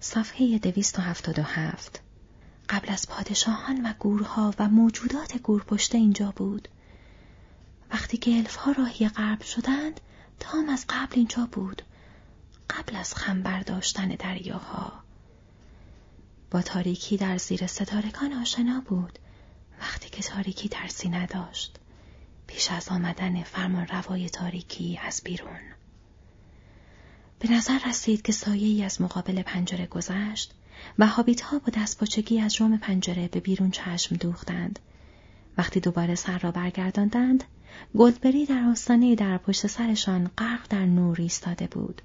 صفحه دویست و هفتاد و هفت قبل از پادشاهان و گورها و موجودات گورپشته اینجا بود. وقتی که الفها راهی غرب شدند، تام از قبل اینجا بود. قبل از خم برداشتن دریاها. با تاریکی در زیر ستارگان آشنا بود. وقتی که تاریکی ترسی نداشت. پیش از آمدن فرمان روای تاریکی از بیرون. به نظر رسید که سایه ای از مقابل پنجره گذشت و هابیت ها با دستپاچگی از روم پنجره به بیرون چشم دوختند. وقتی دوباره سر را برگرداندند، گلدبری در آستانه در پشت سرشان غرق در نور ایستاده بود.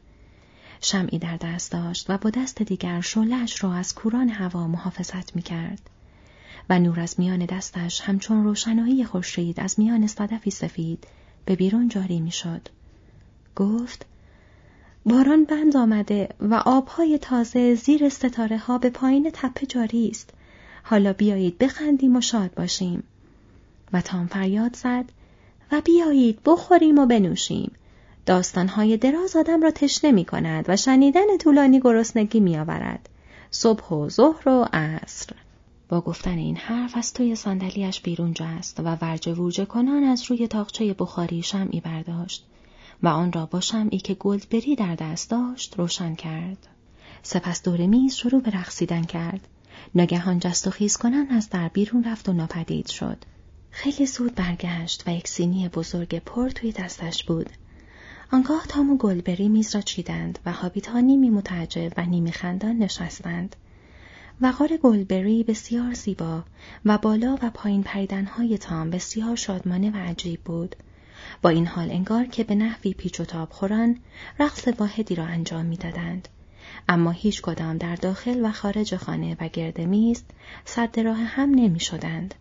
شمعی در دست داشت و با دست دیگر شعلهاش را از کوران هوا محافظت می کرد. و نور از میان دستش همچون روشنایی خورشید از میان صدفی سفید به بیرون جاری می‌شد. گفت باران بند آمده و آبهای تازه زیر ستاره ها به پایین تپه جاری است. حالا بیایید بخندیم و شاد باشیم. و تام فریاد زد و بیایید بخوریم و بنوشیم. داستانهای دراز آدم را تشنه می کند و شنیدن طولانی گرسنگی می آورد. صبح و ظهر و عصر. با گفتن این حرف از توی صندلیاش بیرون جست و ورجه ورجه کنان از روی تاقچه بخاری شمعی برداشت و آن را با شمعی که گلدبری در دست داشت روشن کرد. سپس دور میز شروع به رقصیدن کرد. ناگهان جست و خیز کنن از در بیرون رفت و ناپدید شد. خیلی زود برگشت و یک سینی بزرگ پر توی دستش بود. آنگاه تام و گلبری میز را چیدند و هابیت ها نیمی متعجب و نیمی خندان نشستند. وقار گلبری بسیار زیبا و بالا و پایین پریدنهای تام بسیار شادمانه و عجیب بود. با این حال انگار که به نحوی پیچ و تاب خوران رقص واحدی را انجام می‌دادند. اما هیچ کدام در داخل و خارج خانه و گرد میز صد راه هم نمی شدند.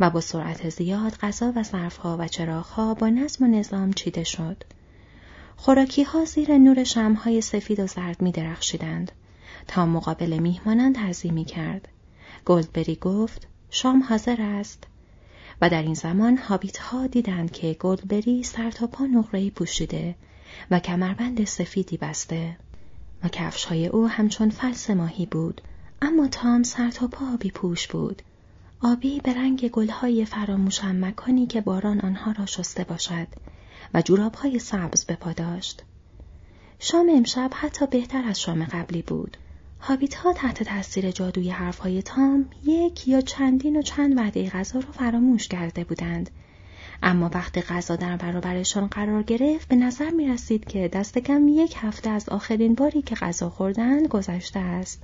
و با سرعت زیاد غذا و ظرفها و چراغها با نظم و نظام چیده شد. خوراکی ها زیر نور شمهای سفید و زرد می درخشیدند. تا مقابل میهمانان تعظیمی کرد. گلدبری گفت شام حاضر است. و در این زمان هابیت ها دیدند که گلدبری سر تا پا نقره‌ای پوشیده و کمربند سفیدی بسته و کفش های او همچون فلس ماهی بود اما تام سر تا پا آبی پوش بود آبی به رنگ گلهای فراموش هم مکانی که باران آنها را شسته باشد و جورابهای سبز به پا داشت. شام امشب حتی بهتر از شام قبلی بود. هابیت ها تحت تاثیر جادوی حرفهای تام یک یا چندین و چند وعده غذا را فراموش کرده بودند. اما وقتی غذا در برابرشان قرار گرفت به نظر می رسید که دست کم یک هفته از آخرین باری که غذا خوردند گذشته است.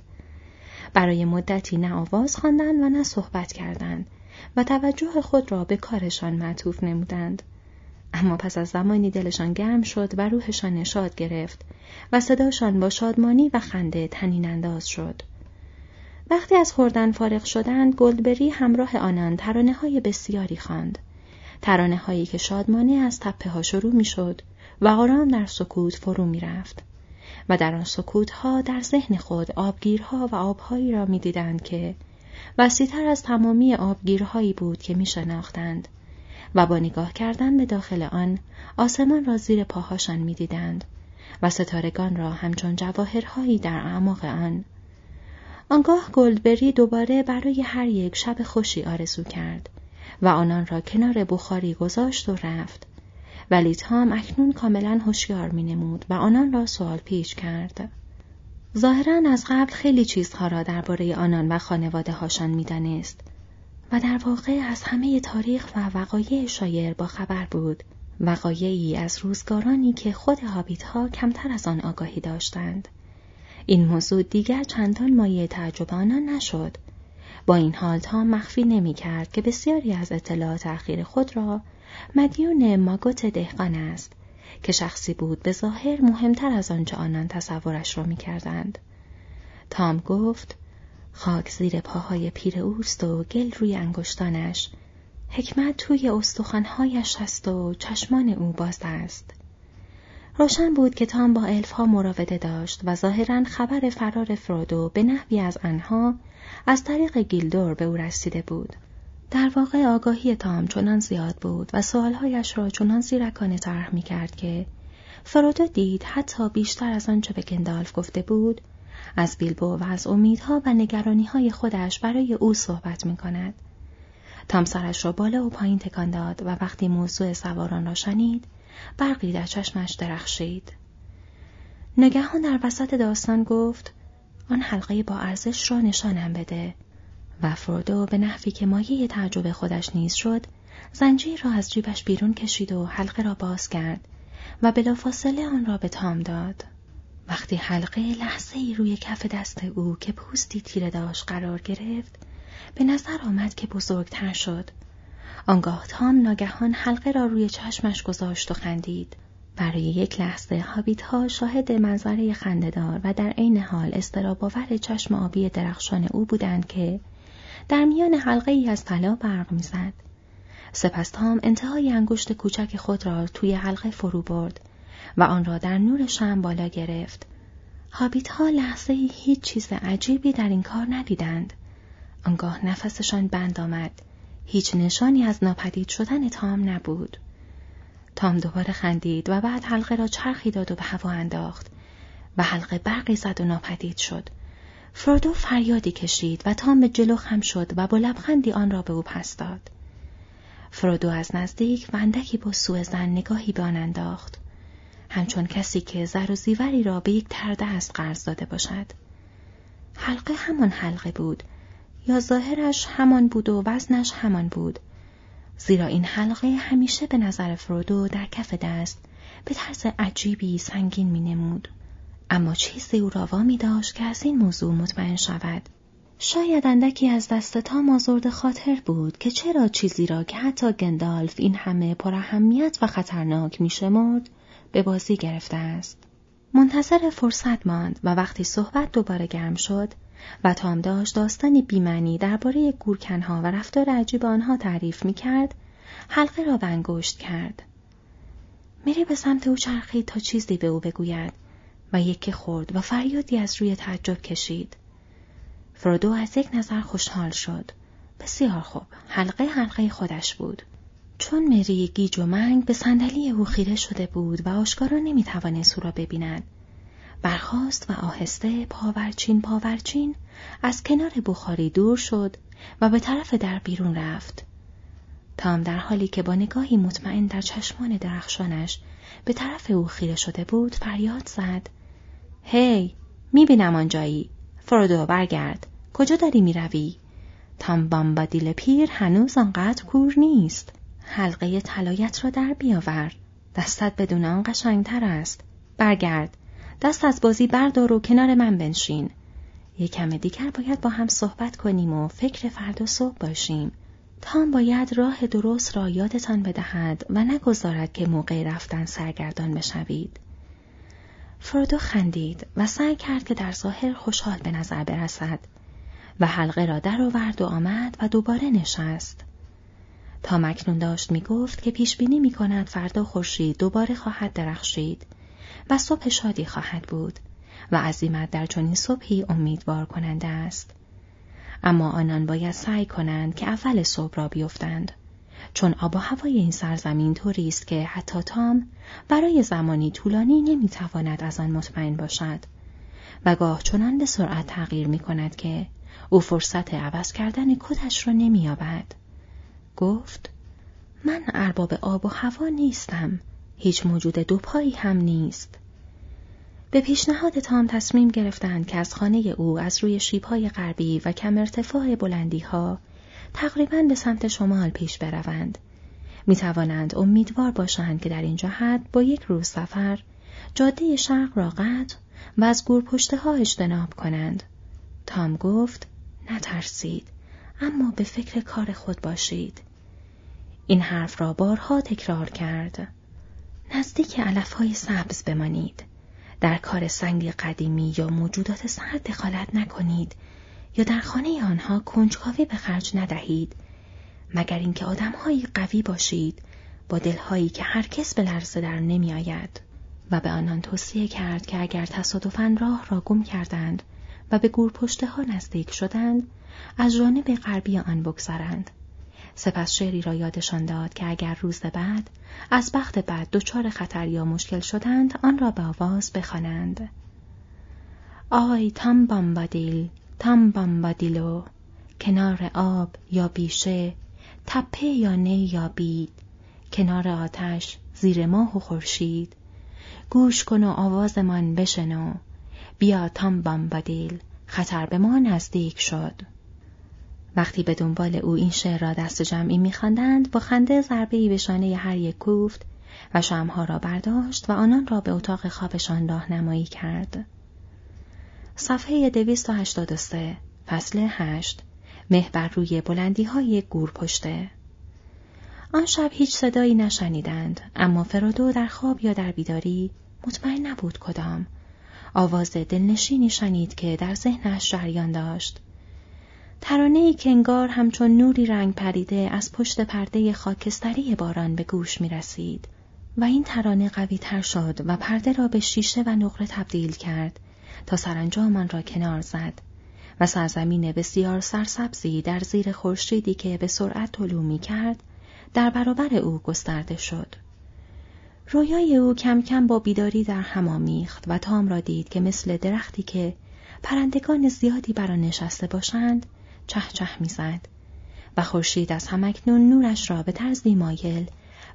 برای مدتی نه آواز خواندند و نه صحبت کردند و توجه خود را به کارشان معطوف نمودند. اما پس از زمانی دلشان گرم شد و روحشان نشاد گرفت و صداشان با شادمانی و خنده تنین انداز شد. وقتی از خوردن فارغ شدند گلدبری همراه آنان ترانه های بسیاری خواند. ترانه هایی که شادمانه از تپه ها شروع می شد و آرام در سکوت فرو می رفت. و در آن سکوت ها در ذهن خود آبگیرها و آبهایی را می دیدند که وسیتر از تمامی آبگیرهایی بود که می شناختند و با نگاه کردن به داخل آن آسمان را زیر پاهاشان می دیدند و ستارگان را همچون جواهرهایی در اعماق آن. آنگاه گلدبری دوباره برای هر یک شب خوشی آرزو کرد و آنان را کنار بخاری گذاشت و رفت ولی تام اکنون کاملا هوشیار نمود و آنان را سوال پیش کرد. ظاهرا از قبل خیلی چیزها را درباره آنان و خانواده هاشان می‌دانست و در واقع از همه تاریخ و وقایع شایر با خبر بود. وقایعی از روزگارانی که خود هابیت ها کمتر از آن آگاهی داشتند. این موضوع دیگر چندان مایه تعجب آنان نشد. با این حال تا مخفی نمی کرد که بسیاری از اطلاعات اخیر خود را مدیون ماگوت دهقان است که شخصی بود به ظاهر مهمتر از آنچه آنان تصورش را می کردند. تام گفت خاک زیر پاهای پیر اوست و گل روی انگشتانش. حکمت توی استخوانهایش است و چشمان او باز است. روشن بود که تام با الف ها مراوده داشت و ظاهرا خبر فرار فرودو به نحوی از آنها از طریق گیلدور به او رسیده بود. در واقع آگاهی تام چنان زیاد بود و سوالهایش را چنان زیرکانه طرح می کرد که فرودو دید حتی بیشتر از آنچه به گندالف گفته بود از بیلبو و از امیدها و نگرانیهای خودش برای او صحبت می کند. تام سرش را بالا و پایین تکان داد و وقتی موضوع سواران را شنید برقی در چشمش درخشید. نگهان در وسط داستان گفت آن حلقه با ارزش را نشانم بده و فرودو به نحوی که مایه تعجب خودش نیز شد زنجیر را از جیبش بیرون کشید و حلقه را باز کرد و بلافاصله آن را به تام داد. وقتی حلقه لحظه ای روی کف دست او که پوستی تیره داشت قرار گرفت به نظر آمد که بزرگتر شد. آنگاه تام ناگهان حلقه را روی چشمش گذاشت و خندید. برای یک لحظه هابیت ها شاهد منظره خندهدار و در عین حال استراباور چشم آبی درخشان او بودند که در میان حلقه ای از طلا برق می‌زد. سپس تام انتهای انگشت کوچک خود را توی حلقه فرو برد و آن را در نور شم بالا گرفت. هابیت ها لحظه هیچ چیز عجیبی در این کار ندیدند. آنگاه نفسشان بند آمد. هیچ نشانی از ناپدید شدن تام نبود. تام دوباره خندید و بعد حلقه را چرخی داد و به هوا انداخت و حلقه برقی زد و ناپدید شد. فرودو فریادی کشید و تام به جلو خم شد و با لبخندی آن را به او پس داد. فرودو از نزدیک و اندکی با سوء زن نگاهی به آن انداخت. همچون کسی که زر و زیوری را به یک ترده از قرض داده باشد. حلقه همان حلقه بود یا ظاهرش همان بود و وزنش همان بود. زیرا این حلقه همیشه به نظر فرودو در کف دست به طرز عجیبی سنگین می نمود. اما چیزی او را وامی داشت که از این موضوع مطمئن شود. شاید اندکی از دست تا مازرد خاطر بود که چرا چیزی را که حتی گندالف این همه پراهمیت و خطرناک میشمرد به بازی گرفته است. منتظر فرصت ماند و وقتی صحبت دوباره گرم شد و تام داشت داستانی بیمنی درباره گورکنها و رفتار عجیب آنها تعریف می کرد، حلقه را بنگشت کرد. میری به سمت او چرخید تا چیزی به او بگوید و یکی خورد و فریادی از روی تعجب کشید. فرودو از یک نظر خوشحال شد. بسیار خوب. حلقه حلقه خودش بود. چون مری گیج و منگ به صندلی او خیره شده بود و آشکارا نمی‌توانست او را ببیند. برخاست و آهسته پاورچین پاورچین از کنار بخاری دور شد و به طرف در بیرون رفت. تام در حالی که با نگاهی مطمئن در چشمان درخشانش به طرف او خیره شده بود فریاد زد. هی می‌بینم آنجایی فرودو برگرد کجا داری می‌روی تام بامبادیل پیر هنوز آنقدر کور نیست حلقه طلایت را در بیاور دستت بدون آن قشنگتر است. برگرد. دست از بازی بردار و کنار من بنشین. یک کم دیگر باید با هم صحبت کنیم و فکر فردا صبح باشیم. تام باید راه درست را یادتان بدهد و نگذارد که موقع رفتن سرگردان بشوید. فرودو خندید و سعی کرد که در ظاهر خوشحال به نظر برسد و حلقه را در آورد و آمد و دوباره نشست. تا مکنون داشت می گفت که پیش بینی می کند فردا خورشید دوباره خواهد درخشید و صبح شادی خواهد بود و عظیمت در چنین صبحی امیدوار کننده است. اما آنان باید سعی کنند که اول صبح را بیفتند. چون آب و هوای این سرزمین طوری است که حتی تام برای زمانی طولانی نمی‌تواند از آن مطمئن باشد و گاه چنان به سرعت تغییر می کند که او فرصت عوض کردن کدش را نمییابد. گفت من ارباب آب و هوا نیستم. هیچ موجود دوپایی هم نیست. به پیشنهاد تام تصمیم گرفتند که از خانه او از روی شیبهای غربی و کم ارتفاع بلندی ها تقریبا به سمت شمال پیش بروند. می توانند امیدوار باشند که در این جهت با یک روز سفر جاده شرق را قطع و از گورپشته ها اجتناب کنند. تام گفت نترسید اما به فکر کار خود باشید. این حرف را بارها تکرار کرد. نزدیک علف های سبز بمانید. در کار سنگ قدیمی یا موجودات سرد دخالت نکنید یا در خانه آنها کنجکاوی به خرج ندهید مگر اینکه آدمهایی قوی باشید با دلهایی که هرکس به لرزه در نمیآید و به آنان توصیه کرد که اگر تصادفاً راه را گم کردند و به گورپشته ها نزدیک شدند از جانب غربی آن بگذرند سپس شعری را یادشان داد که اگر روز بعد از بخت بعد دچار خطر یا مشکل شدند آن را به آواز بخوانند. آی تام بامبادیل تام بامبادیلو کنار آب یا بیشه تپه یا نی یا بید کنار آتش زیر ماه و خورشید. گوش کن و آوازمان بشنو بیا تام بامبادیل خطر به ما نزدیک شد. وقتی به دنبال او این شعر را دست جمعی میخواندند با خنده ضربهای به شانه هر یک کوفت و شمها را برداشت و آنان را به اتاق خوابشان راهنمایی کرد. صفحه 283 فصل 8 مه بر روی بلندی های گور پشته آن شب هیچ صدایی نشنیدند اما فرودو در خواب یا در بیداری مطمئن نبود کدام. آواز دلنشینی شنید که در ذهنش جریان داشت. ترانه ای که انگار همچون نوری رنگ پریده از پشت پرده خاکستری باران به گوش می رسید و این ترانه قوی تر شد و پرده را به شیشه و نقره تبدیل کرد تا سرانجام آن را کنار زد و سرزمین بسیار سرسبزی در زیر خورشیدی که به سرعت طلوع می کرد در برابر او گسترده شد. رویای او کم کم با بیداری در هم آمیخت و تام را دید که مثل درختی که پرندگان زیادی بر آن نشسته باشند چه چه می‌زد و خورشید از همکنون نورش را به طرزی مایل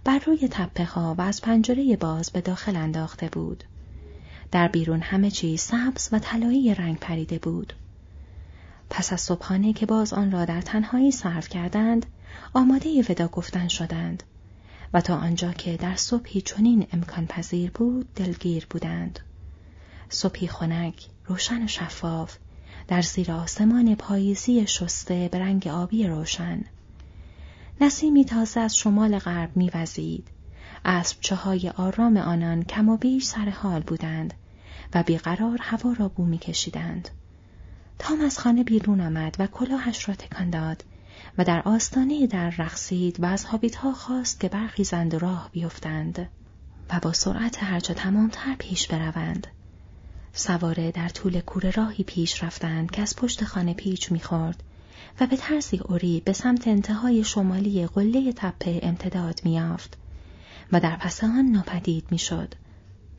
بر روی تپه ها و از پنجره باز به داخل انداخته بود. در بیرون همه چیز سبز و طلایی رنگ پریده بود. پس از صبحانه که باز آن را در تنهایی صرف کردند، آماده ودا گفتن شدند و تا آنجا که در صبحی چنین امکان پذیر بود دلگیر بودند. صبحی خنک، روشن و شفاف، در زیر آسمان پاییزی شسته به رنگ آبی روشن. نسیمی تازه از شمال غرب میوزید. اسب های آرام آنان کم و بیش سر حال بودند و بیقرار هوا را بو میکشیدند. تام از خانه بیرون آمد و کلاهش را تکان داد و در آستانه در رقصید و از هابیت ها خواست که برخیزند و راه بیفتند و با سرعت هرچه تمامتر پیش بروند. سواره در طول کوره راهی پیش رفتند که از پشت خانه پیچ می‌خورد و به طرزی اوری به سمت انتهای شمالی قله تپه امتداد میافت و در پس آن ناپدید می‌شد.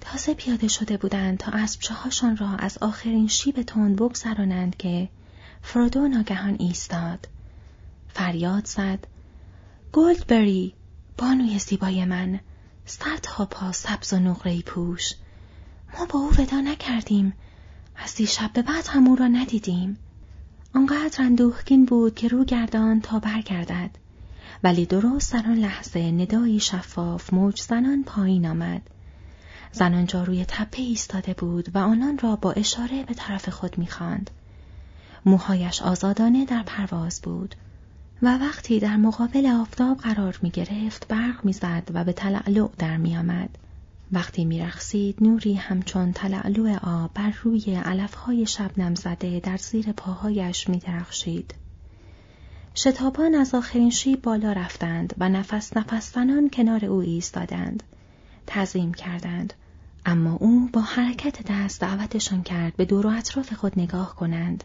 تازه پیاده شده بودند تا اسبچه هاشان را از آخرین شیب تند بگذرانند که فرودو ناگهان ایستاد. فریاد زد گلدبری بانوی زیبای من صدها پا سبز و نقرهی پوش ما با او ودا نکردیم. از دیشب به بعد هم او را ندیدیم. آنقدر اندوهگین بود که رو گردان تا برگردد. ولی درست در آن لحظه ندایی شفاف موج زنان پایین آمد. زنان جا روی تپه ایستاده بود و آنان را با اشاره به طرف خود می‌خواند. موهایش آزادانه در پرواز بود و وقتی در مقابل آفتاب قرار می گرفت برق می زد و به تلعلع در می آمد. وقتی می رخصید نوری همچون تلعلع آب بر روی علفهای شبنم زده در زیر پاهایش می درخشید. شتابان از آخرین شیب بالا رفتند و نفس نفس کنار او ایستادند. تعظیم کردند. اما او با حرکت دست دعوتشان کرد به دور و اطراف خود نگاه کنند.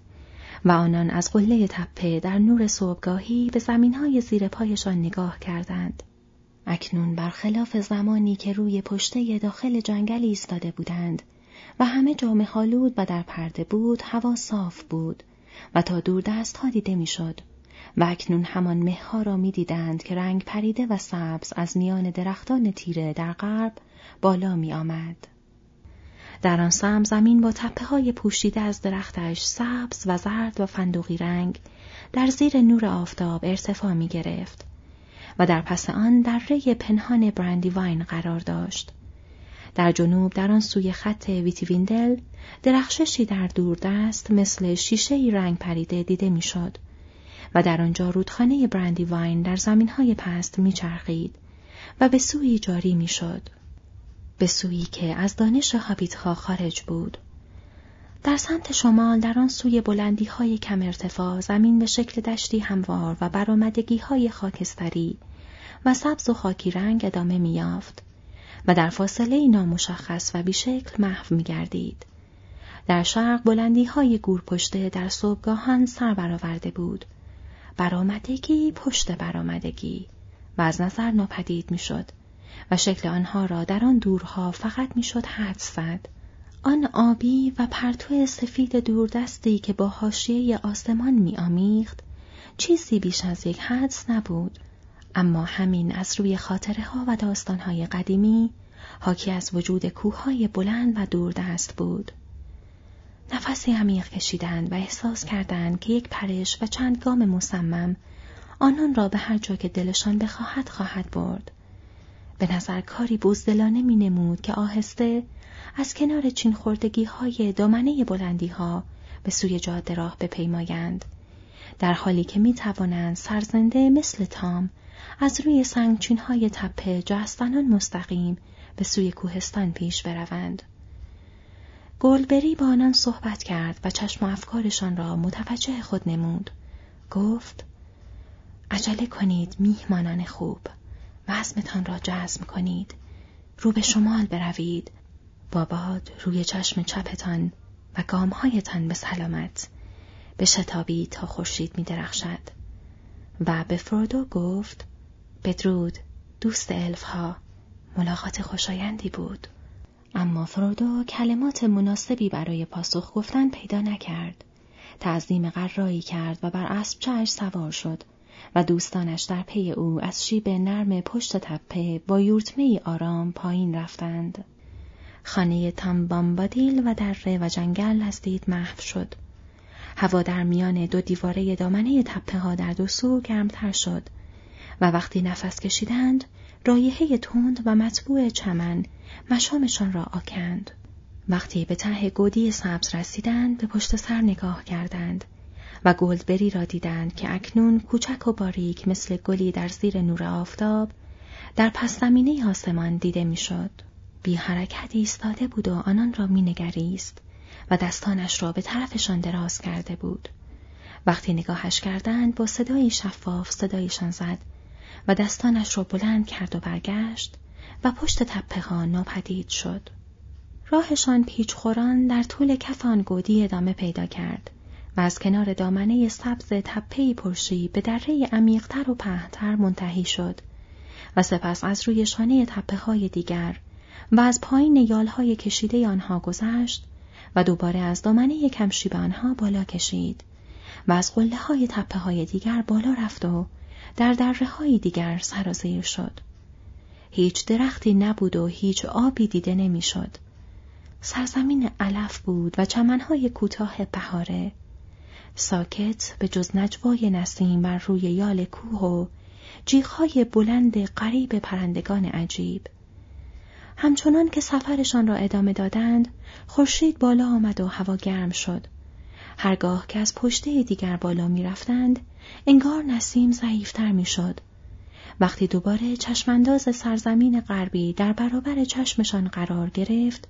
و آنان از قله تپه در نور صبحگاهی به زمینهای زیر پایشان نگاه کردند. اکنون برخلاف زمانی که روی پشته داخل جنگل ایستاده بودند و همه جامه خالود و در پرده بود هوا صاف بود و تا دور دست ها دیده می‌شد و اکنون همان مهها را می‌دیدند که رنگ پریده و سبز از میان درختان تیره در غرب بالا می آمد. در آن سمت زمین با تپه های پوشیده از درخت سبز و زرد و فندقی رنگ در زیر نور آفتاب ارتفاع می گرفت و در پس آن دره پنهان برندی واین قرار داشت. در جنوب در آن سوی خط ویتیویندل درخششی در دوردست مثل شیشه رنگ پریده دیده می‌شد و در آنجا رودخانه برندی واین در زمین های پست میچرخید و به سوی جاری می‌شد. به سویی که از دانش هابیت ها خارج بود. در سمت شمال در آن سوی بلندی های کم ارتفاع زمین به شکل دشتی هموار و برآمدگی های خاکستری و سبز و خاکی رنگ ادامه میافت و در فاصله نامشخص و بیشکل محو می گردید. در شرق بلندی های گور پشته در صبحگاهان سر برآورده بود. برآمدگی پشت برآمدگی و از نظر ناپدید می‌شد و شکل آنها را در آن دورها فقط می‌شد حد زد آن آبی و پرتو سفید دوردستی که با حاشیه آسمان میآمیخت چیزی بیش از یک حدس نبود. اما همین از روی خاطره ها و داستان های قدیمی حاکی از وجود کوههای بلند و دوردست بود. نفسی عمیق کشیدند و احساس کردند که یک پرش و چند گام مصمم آنان را به هر جا که دلشان بخواهد خواهد برد. به نظر کاری بزدلانه می نمود که آهسته از کنار چین خوردگی های دامنه بلندی ها به سوی جاده راه بپیمایند در حالی که می توانند سرزنده مثل تام از روی سنگچین های تپه جستنان مستقیم به سوی کوهستان پیش بروند. گلبری با آنان صحبت کرد و چشم و افکارشان را متوجه خود نمود. گفت عجله کنید میهمانان خوب وزمتان را جزم کنید رو به شمال بروید. با باد روی چشم چپتان و گامهایتان به سلامت. به شتابی تا خورشید می درخشد. و به فرودو گفت بدرود دوست الف ها ملاقات خوشایندی بود. اما فرودو کلمات مناسبی برای پاسخ گفتن پیدا نکرد. تعظیم قرایی کرد و بر اسب چش سوار شد. و دوستانش در پی او از شیب نرم پشت تپه با یورتمه آرام پایین رفتند. خانه تامبامبادیل و دره و جنگل از دید محو شد. هوا در میان دو دیواره دامنه تپه ها در دو سو گرمتر شد و وقتی نفس کشیدند رایحه تند و مطبوع چمن مشامشان را آکند. وقتی به ته گودی سبز رسیدند به پشت سر نگاه کردند و گلدبری را دیدند که اکنون کوچک و باریک مثل گلی در زیر نور آفتاب در پس زمینه آسمان دیده می‌شد. بی حرکت ایستاده بود و آنان را مینگریست و دستانش را به طرفشان دراز کرده بود. وقتی نگاهش کردند با صدایی شفاف صدایشان زد و دستانش را بلند کرد و برگشت و پشت تپه ها ناپدید شد. راهشان پیچ خوران در طول کف آن گودی ادامه پیدا کرد و از کنار دامنه سبز تپهی پرشی به دره عمیقتر و پهتر منتهی شد و سپس از روی شانه تپه های دیگر و از پایین یالهای کشیده آنها گذشت و دوباره از دامنه کمشیب آنها بالا کشید و از قله های تپه های دیگر بالا رفت و در دره های دیگر سرازیر شد. هیچ درختی نبود و هیچ آبی دیده نمی‌شد. سرزمین علف بود و چمنهای کوتاه بهاره ساکت به جز نجوای نسیم بر روی یال کوه و جیغهای بلند قریب پرندگان عجیب همچنان که سفرشان را ادامه دادند خورشید بالا آمد و هوا گرم شد هرگاه که از پشته دیگر بالا می رفتند انگار نسیم ضعیفتر می شد. وقتی دوباره چشمانداز سرزمین غربی در برابر چشمشان قرار گرفت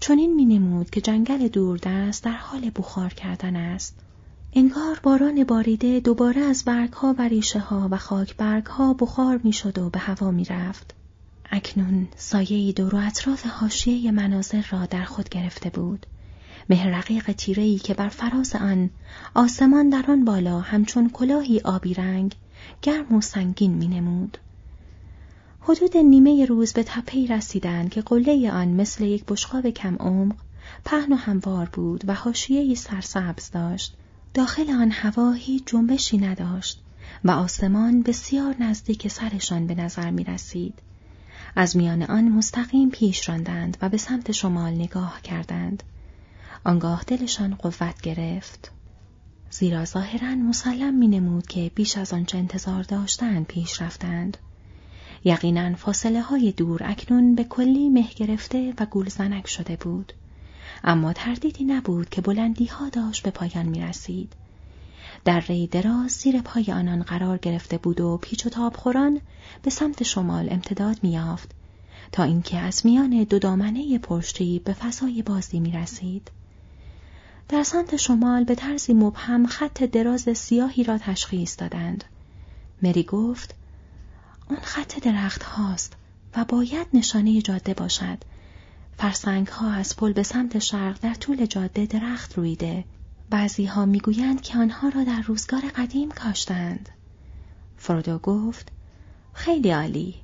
چنین می نمود که جنگل دوردست در حال بخار کردن است. انگار باران باریده دوباره از برگها و ریشه ها و خاک برگها بخار می شد و به هوا می رفت. اکنون سایه دور و اطراف حاشیه مناظر را در خود گرفته بود. مهر رقیق تیرهی که بر فراز آن آسمان در آن بالا همچون کلاهی آبی رنگ گرم و سنگین می نمود. حدود نیمه روز به تپهی رسیدند که قله آن مثل یک بشقاب کم عمق پهن و هموار بود و حاشیه‌ای سرسبز داشت داخل آن هوا هیچ جنبشی نداشت و آسمان بسیار نزدیک سرشان به نظر می رسید. از میان آن مستقیم پیش راندند و به سمت شمال نگاه کردند. آنگاه دلشان قوت گرفت. زیرا ظاهرا مسلم می نمود که بیش از آنچه انتظار داشتند پیش رفتند. یقینا فاصله های دور اکنون به کلی مه گرفته و گولزنک شده بود. اما تردیدی نبود که بلندی ها داشت به پایان می رسید. در ری دراز زیر پای آنان قرار گرفته بود و پیچ و تاب خوران به سمت شمال امتداد می یافت تا اینکه از میان دو دامنه پشتی به فضای بازی می رسید. در سمت شمال به طرزی مبهم خط دراز سیاهی را تشخیص دادند. مری گفت آن خط درخت هاست و باید نشانه جاده باشد فرسنگ ها از پل به سمت شرق در طول جاده درخت رویده. بعضی ها می‌گویند که آنها را در روزگار قدیم کاشتند. فرودو گفت خیلی عالی.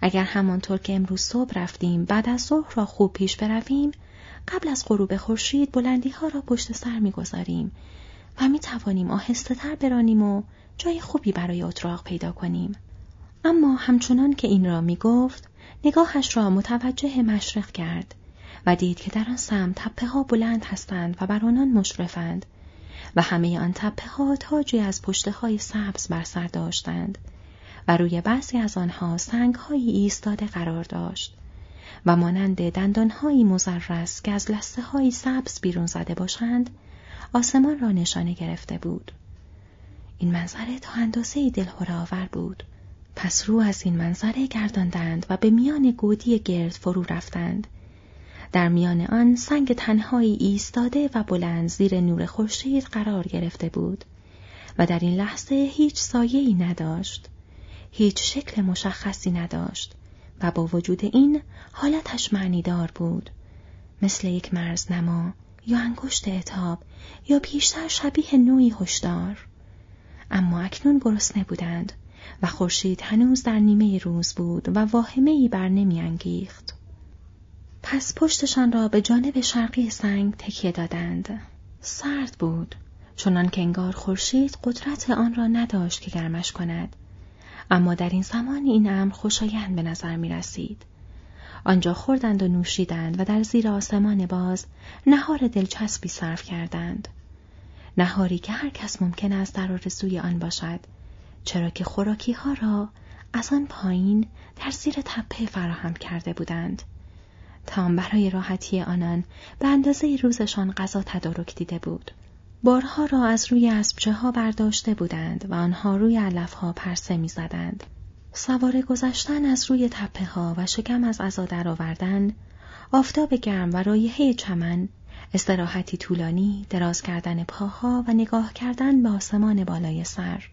اگر همانطور که امروز صبح رفتیم بعد از ظهر را خوب پیش برویم قبل از غروب خورشید بلندی ها را پشت سر می‌گذاریم و می توانیم آهسته تر برانیم و جای خوبی برای اتراق پیدا کنیم. اما همچنان که این را می گفت نگاهش را متوجه مشرق کرد و دید که در آن سمت تپه ها بلند هستند و بر آنان مشرفند و همه آن تپه ها تاجی از پشته های سبز بر سر داشتند و روی بعضی از آنها سنگ های ایستاده قرار داشت و مانند دندانهایی مزرس که از لسته های سبز بیرون زده باشند آسمان را نشانه گرفته بود. این منظره تا اندازه دلهور آور بود. پس رو از این منظره گرداندند و به میان گودی گرد فرو رفتند. در میان آن سنگ تنهایی ایستاده و بلند زیر نور خورشید قرار گرفته بود و در این لحظه هیچ سایه‌ای نداشت. هیچ شکل مشخصی نداشت و با وجود این حالتش معنیدار بود. مثل یک مرزنما یا انگشت اتاب یا پیشتر شبیه نوعی هشدار. اما اکنون گرسنه بودند و خورشید هنوز در نیمه روز بود و واهمهای بر نمی انگیخت. پس پشتشان را به جانب شرقی سنگ تکیه دادند. سرد بود چنان که انگار خورشید قدرت آن را نداشت که گرمش کند. اما در این زمان این امر خوشایند به نظر می رسید. آنجا خوردند و نوشیدند و در زیر آسمان باز نهار دلچسبی صرف کردند. نهاری که هر کس ممکن است در آرزوی آن باشد چرا که خوراکی ها را از آن پایین در زیر تپه فراهم کرده بودند. تام برای راحتی آنان به اندازه روزشان غذا تدارک دیده بود. بارها را از روی اسبچه ها برداشته بودند و آنها روی علف ها پرسه می زدند. سوار گذشتن از روی تپه ها و شکم از عزا درآوردن، آفتاب گرم و رایحه چمن، استراحتی طولانی، دراز کردن پاها و نگاه کردن به آسمان بالای سر.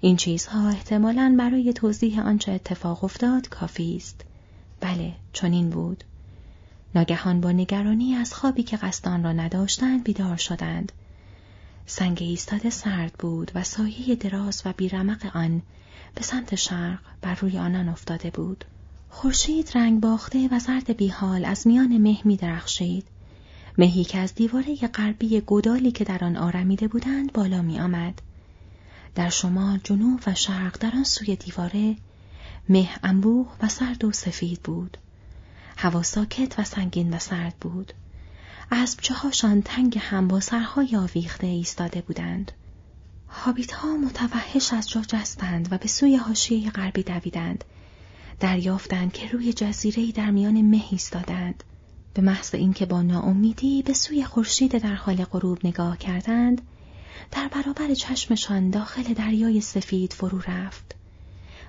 این چیزها احتمالاً برای توضیح آنچه اتفاق افتاد کافی است. بله، چنین بود. ناگهان با نگرانی از خوابی که قصدان را نداشتند بیدار شدند. سنگ ایستاده سرد بود و سایه دراز و بیرمق آن به سمت شرق بر روی آنان افتاده بود. خورشید رنگ باخته و زرد بیحال از میان مه می درخشید. مهی که از دیواره غربی گودالی که در آن آرمیده بودند بالا می آمد. در شمال، جنوب و شرق در آن سوی دیواره مه انبوه و سرد و سفید بود. هوا ساکت و سنگین و سرد بود. اسب هاشان تنگ هم با سرهای آویخته ایستاده بودند. حابیت ها متوحش از جا جستند و به سوی حاشیه غربی دویدند. دریافتند که روی جزیره در میان مه ایستادند. به محض اینکه با ناامیدی به سوی خورشید در حال غروب نگاه کردند، در برابر چشمشان داخل دریای سفید فرو رفت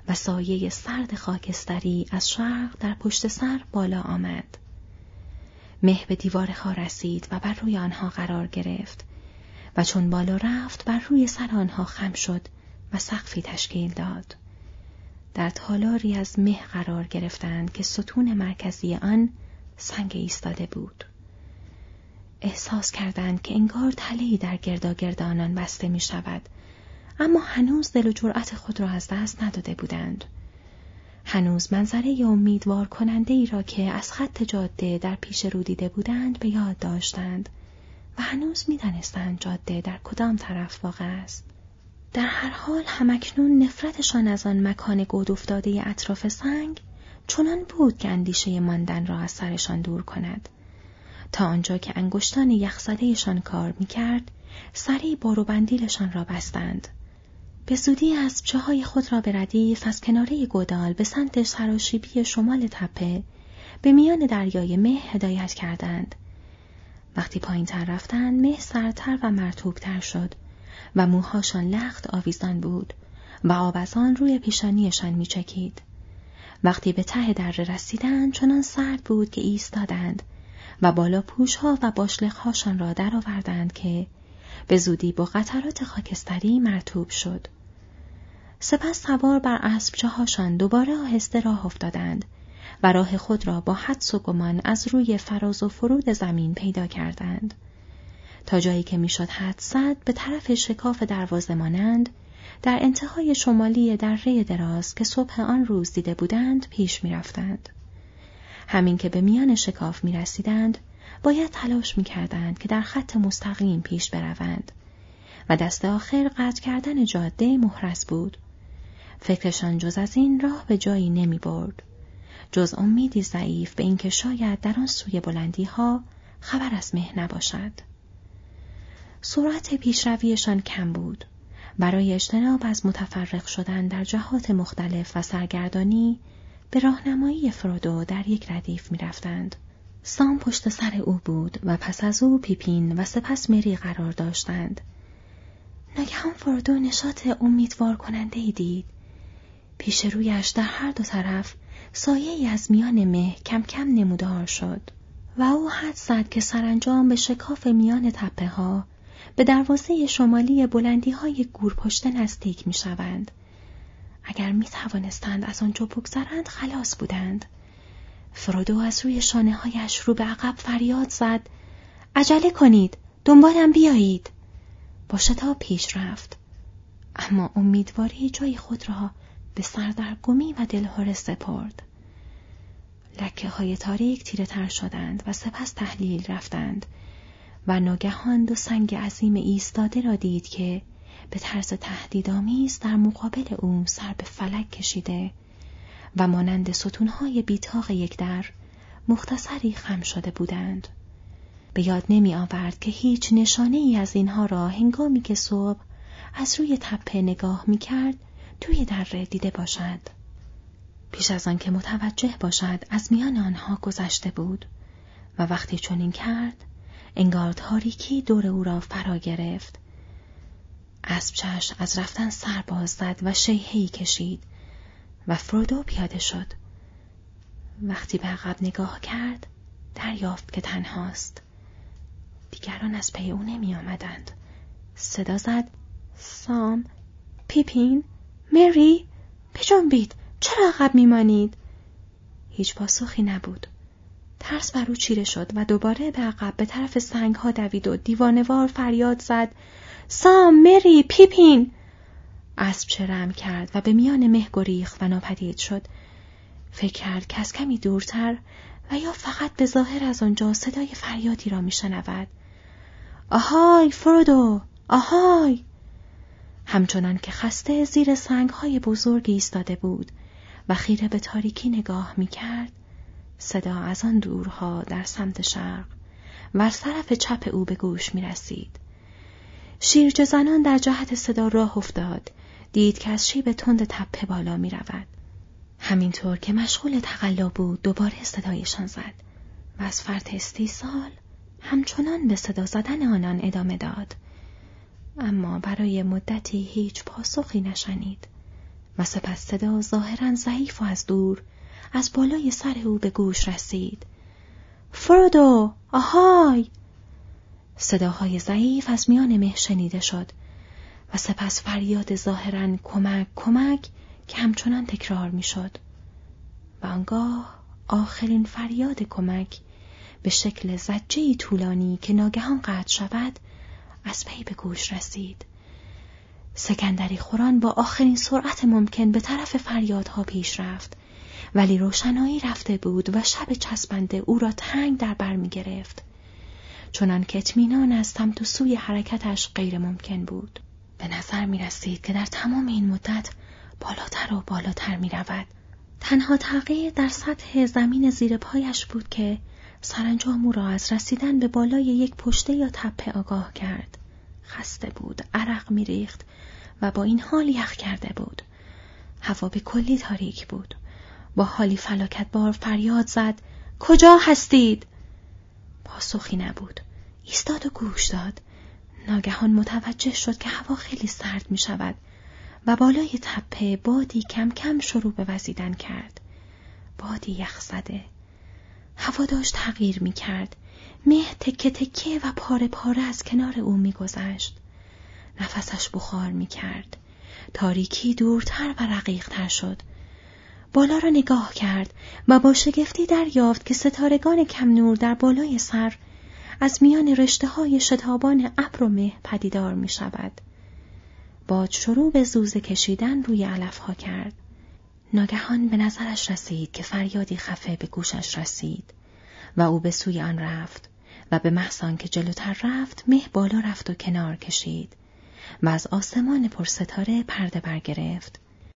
و سایه سرد خاکستری از شرق در پشت سر بالا آمد. مه به دیوار ها رسید و بر روی آنها قرار گرفت و چون بالا رفت بر روی سر آنها خم شد و سقفی تشکیل داد. در تالاری از مه قرار گرفتند که ستون مرکزی آن سنگ ایستاده بود. احساس کردند که انگار تلهی در گردا آنان بسته می شود اما هنوز دل و جرأت خود را از دست نداده بودند. هنوز منظره امیدوار کننده ای را که از خط جاده در پیش رو دیده بودند به یاد داشتند و هنوز می‌دانستند جاده در کدام طرف واقع است. در هر حال همکنون نفرتشان از آن مکان گود افتاده اطراف سنگ چنان بود که اندیشه ماندن را از سرشان دور کند. تا آنجا که انگشتان یخزدهشان کار می‌کرد سری بار و بندیلشان را بستند. به زودی از های خود را به ردیف از کناره گودال به سمت سراشیبی شمال تپه به میان دریای مه هدایت کردند. وقتی پایین تر رفتند مه سرتر و مرتوبتر شد و موهاشان لخت آویزان بود و آب آن روی پیشانیشان میچکید. وقتی به ته دره رسیدند چنان سرد بود که ایستادند و بالا پوشها و باشلخهاشان را درآوردند که به زودی با قطرات خاکستری مرتوب شد. سپس سوار بر اسبچه هاشان دوباره آهسته راه افتادند و راه خود را با حدس و گمان از روی فراز و فرود زمین پیدا کردند. تا جایی که می‌شد حد صد به طرف شکاف دروازه مانند در انتهای شمالی دره دراز که صبح آن روز دیده بودند پیش می‌رفتند. همین که به میان شکاف می رسیدند باید تلاش می‌کردند که در خط مستقیم پیش بروند و دست آخر قطع کردن جاده محرز بود. فکرشان جز از این راه به جایی نمی برد. جز امیدی ضعیف به اینکه شاید در آن سوی بلندی ها خبر از مه نباشد. سرعت پیشرویشان کم بود. برای اجتناب از متفرق شدن در جهات مختلف و سرگردانی به راهنمایی فرودو در یک ردیف می رفتند. سام پشت سر او بود و پس از او پیپین و سپس مری قرار داشتند. ناگهان فرودو نشاط امیدوار کننده ای دید. پیش رویش در هر دو طرف سایه ای از میان مه کم کم نمودار شد و او حد زد که سرانجام به شکاف میان تپه ها به دروازه شمالی بلندی های گورپشته نزدیک می شوند. اگر می توانستند از آنجا بگذرند خلاص بودند. فرودو از روی شانه هایش رو به عقب فریاد زد عجله کنید دنبالم بیایید با شتاب پیش رفت اما امیدواری جای خود را به سردرگمی و دلهوره سپرد لکه های تاریک تیره تر شدند و سپس تحلیل رفتند و ناگهان دو سنگ عظیم ایستاده را دید که به طرز تهدیدآمیز در مقابل او سر به فلک کشیده و مانند ستونهای بیتاق یک در مختصری خم شده بودند. به یاد نمی آورد که هیچ نشانه ای از اینها را هنگامی که صبح از روی تپه نگاه می کرد توی دره دیده باشد. پیش از آن که متوجه باشد از میان آنها گذشته بود و وقتی چنین کرد انگار تاریکی دور او را فرا گرفت. اسب چش از رفتن سر باز زد و شیهی کشید و فرودو پیاده شد. وقتی به عقب نگاه کرد دریافت که تنهاست. دیگران از پی او نمی آمدند. صدا زد سام پیپین مری بجنبید چرا عقب میمانید؟ هیچ پاسخی نبود. ترس بر او چیره شد و دوباره به عقب به طرف سنگ ها دوید و دیوانوار فریاد زد. سام مری پیپین! اسب چرم کرد و به میان مه گریخت و ناپدید شد. فکر کرد که از کمی دورتر و یا فقط به ظاهر از آنجا صدای فریادی را میشنود. آهای فرودو! آهای! همچنان که خسته زیر سنگ های بزرگی ایستاده بود و خیره به تاریکی نگاه می کرد صدا از آن دورها در سمت شرق و طرف چپ او به گوش می رسید. شیرج زنان در جهت صدا راه افتاد دید که از شیب تند تپه بالا می رود. همینطور که مشغول تقلا بود دوباره صدایشان زد و از فرط استیصال همچنان به صدا زدن آنان ادامه داد اما برای مدتی هیچ پاسخی نشنید. و سپس صدا ظاهرا ضعیف و از دور از بالای سر او به گوش رسید. فرودو! آهای! صداهای ضعیف از میان مه شنیده شد و سپس فریاد ظاهرا کمک کمک که همچنان تکرار می‌شد. و آنگاه آخرین فریاد کمک به شکل زجه طولانی که ناگهان قطع شود از پی به گوش رسید. سکندری خوران با آخرین سرعت ممکن به طرف فریادها پیش رفت. ولی روشنایی رفته بود و شب چسبنده او را تنگ در بر می گرفت. چنان که اطمینان از سمت و سوی حرکتش غیر ممکن بود. به نظر می رسید که در تمام این مدت بالاتر و بالاتر می رود. تنها تغییر در سطح زمین زیر پایش بود که سرانجام او را از رسیدن به بالای یک پشته یا تپه آگاه کرد. خسته بود، عرق می ریخت و با این حال یخ کرده بود. هوا به کلی تاریک بود. با حالی فلاکت بار فریاد زد کجا هستید؟ پاسخی نبود. ایستاد و گوش داد. ناگهان متوجه شد که هوا خیلی سرد می شود و بالای تپه بادی کم کم شروع به وزیدن کرد. بادی یخ زده. هوا داشت تغییر می کرد. مه تکه تکه و پاره پاره از کنار او می گذشت. نفسش بخار می کرد. تاریکی دورتر و رقیقتر شد. بالا را نگاه کرد و با شگفتی دریافت که ستارگان کم نور در بالای سر از میان رشته های شتابان ابر و مه پدیدار می شود. باد شروع به زوزه کشیدن روی علف ها کرد. ناگهان به نظرش رسید که فریادی خفه به گوشش رسید و او به سوی آن رفت و به محض که جلوتر رفت مه بالا رفت و کنار کشید و از آسمان پرستاره پرده برگرفت.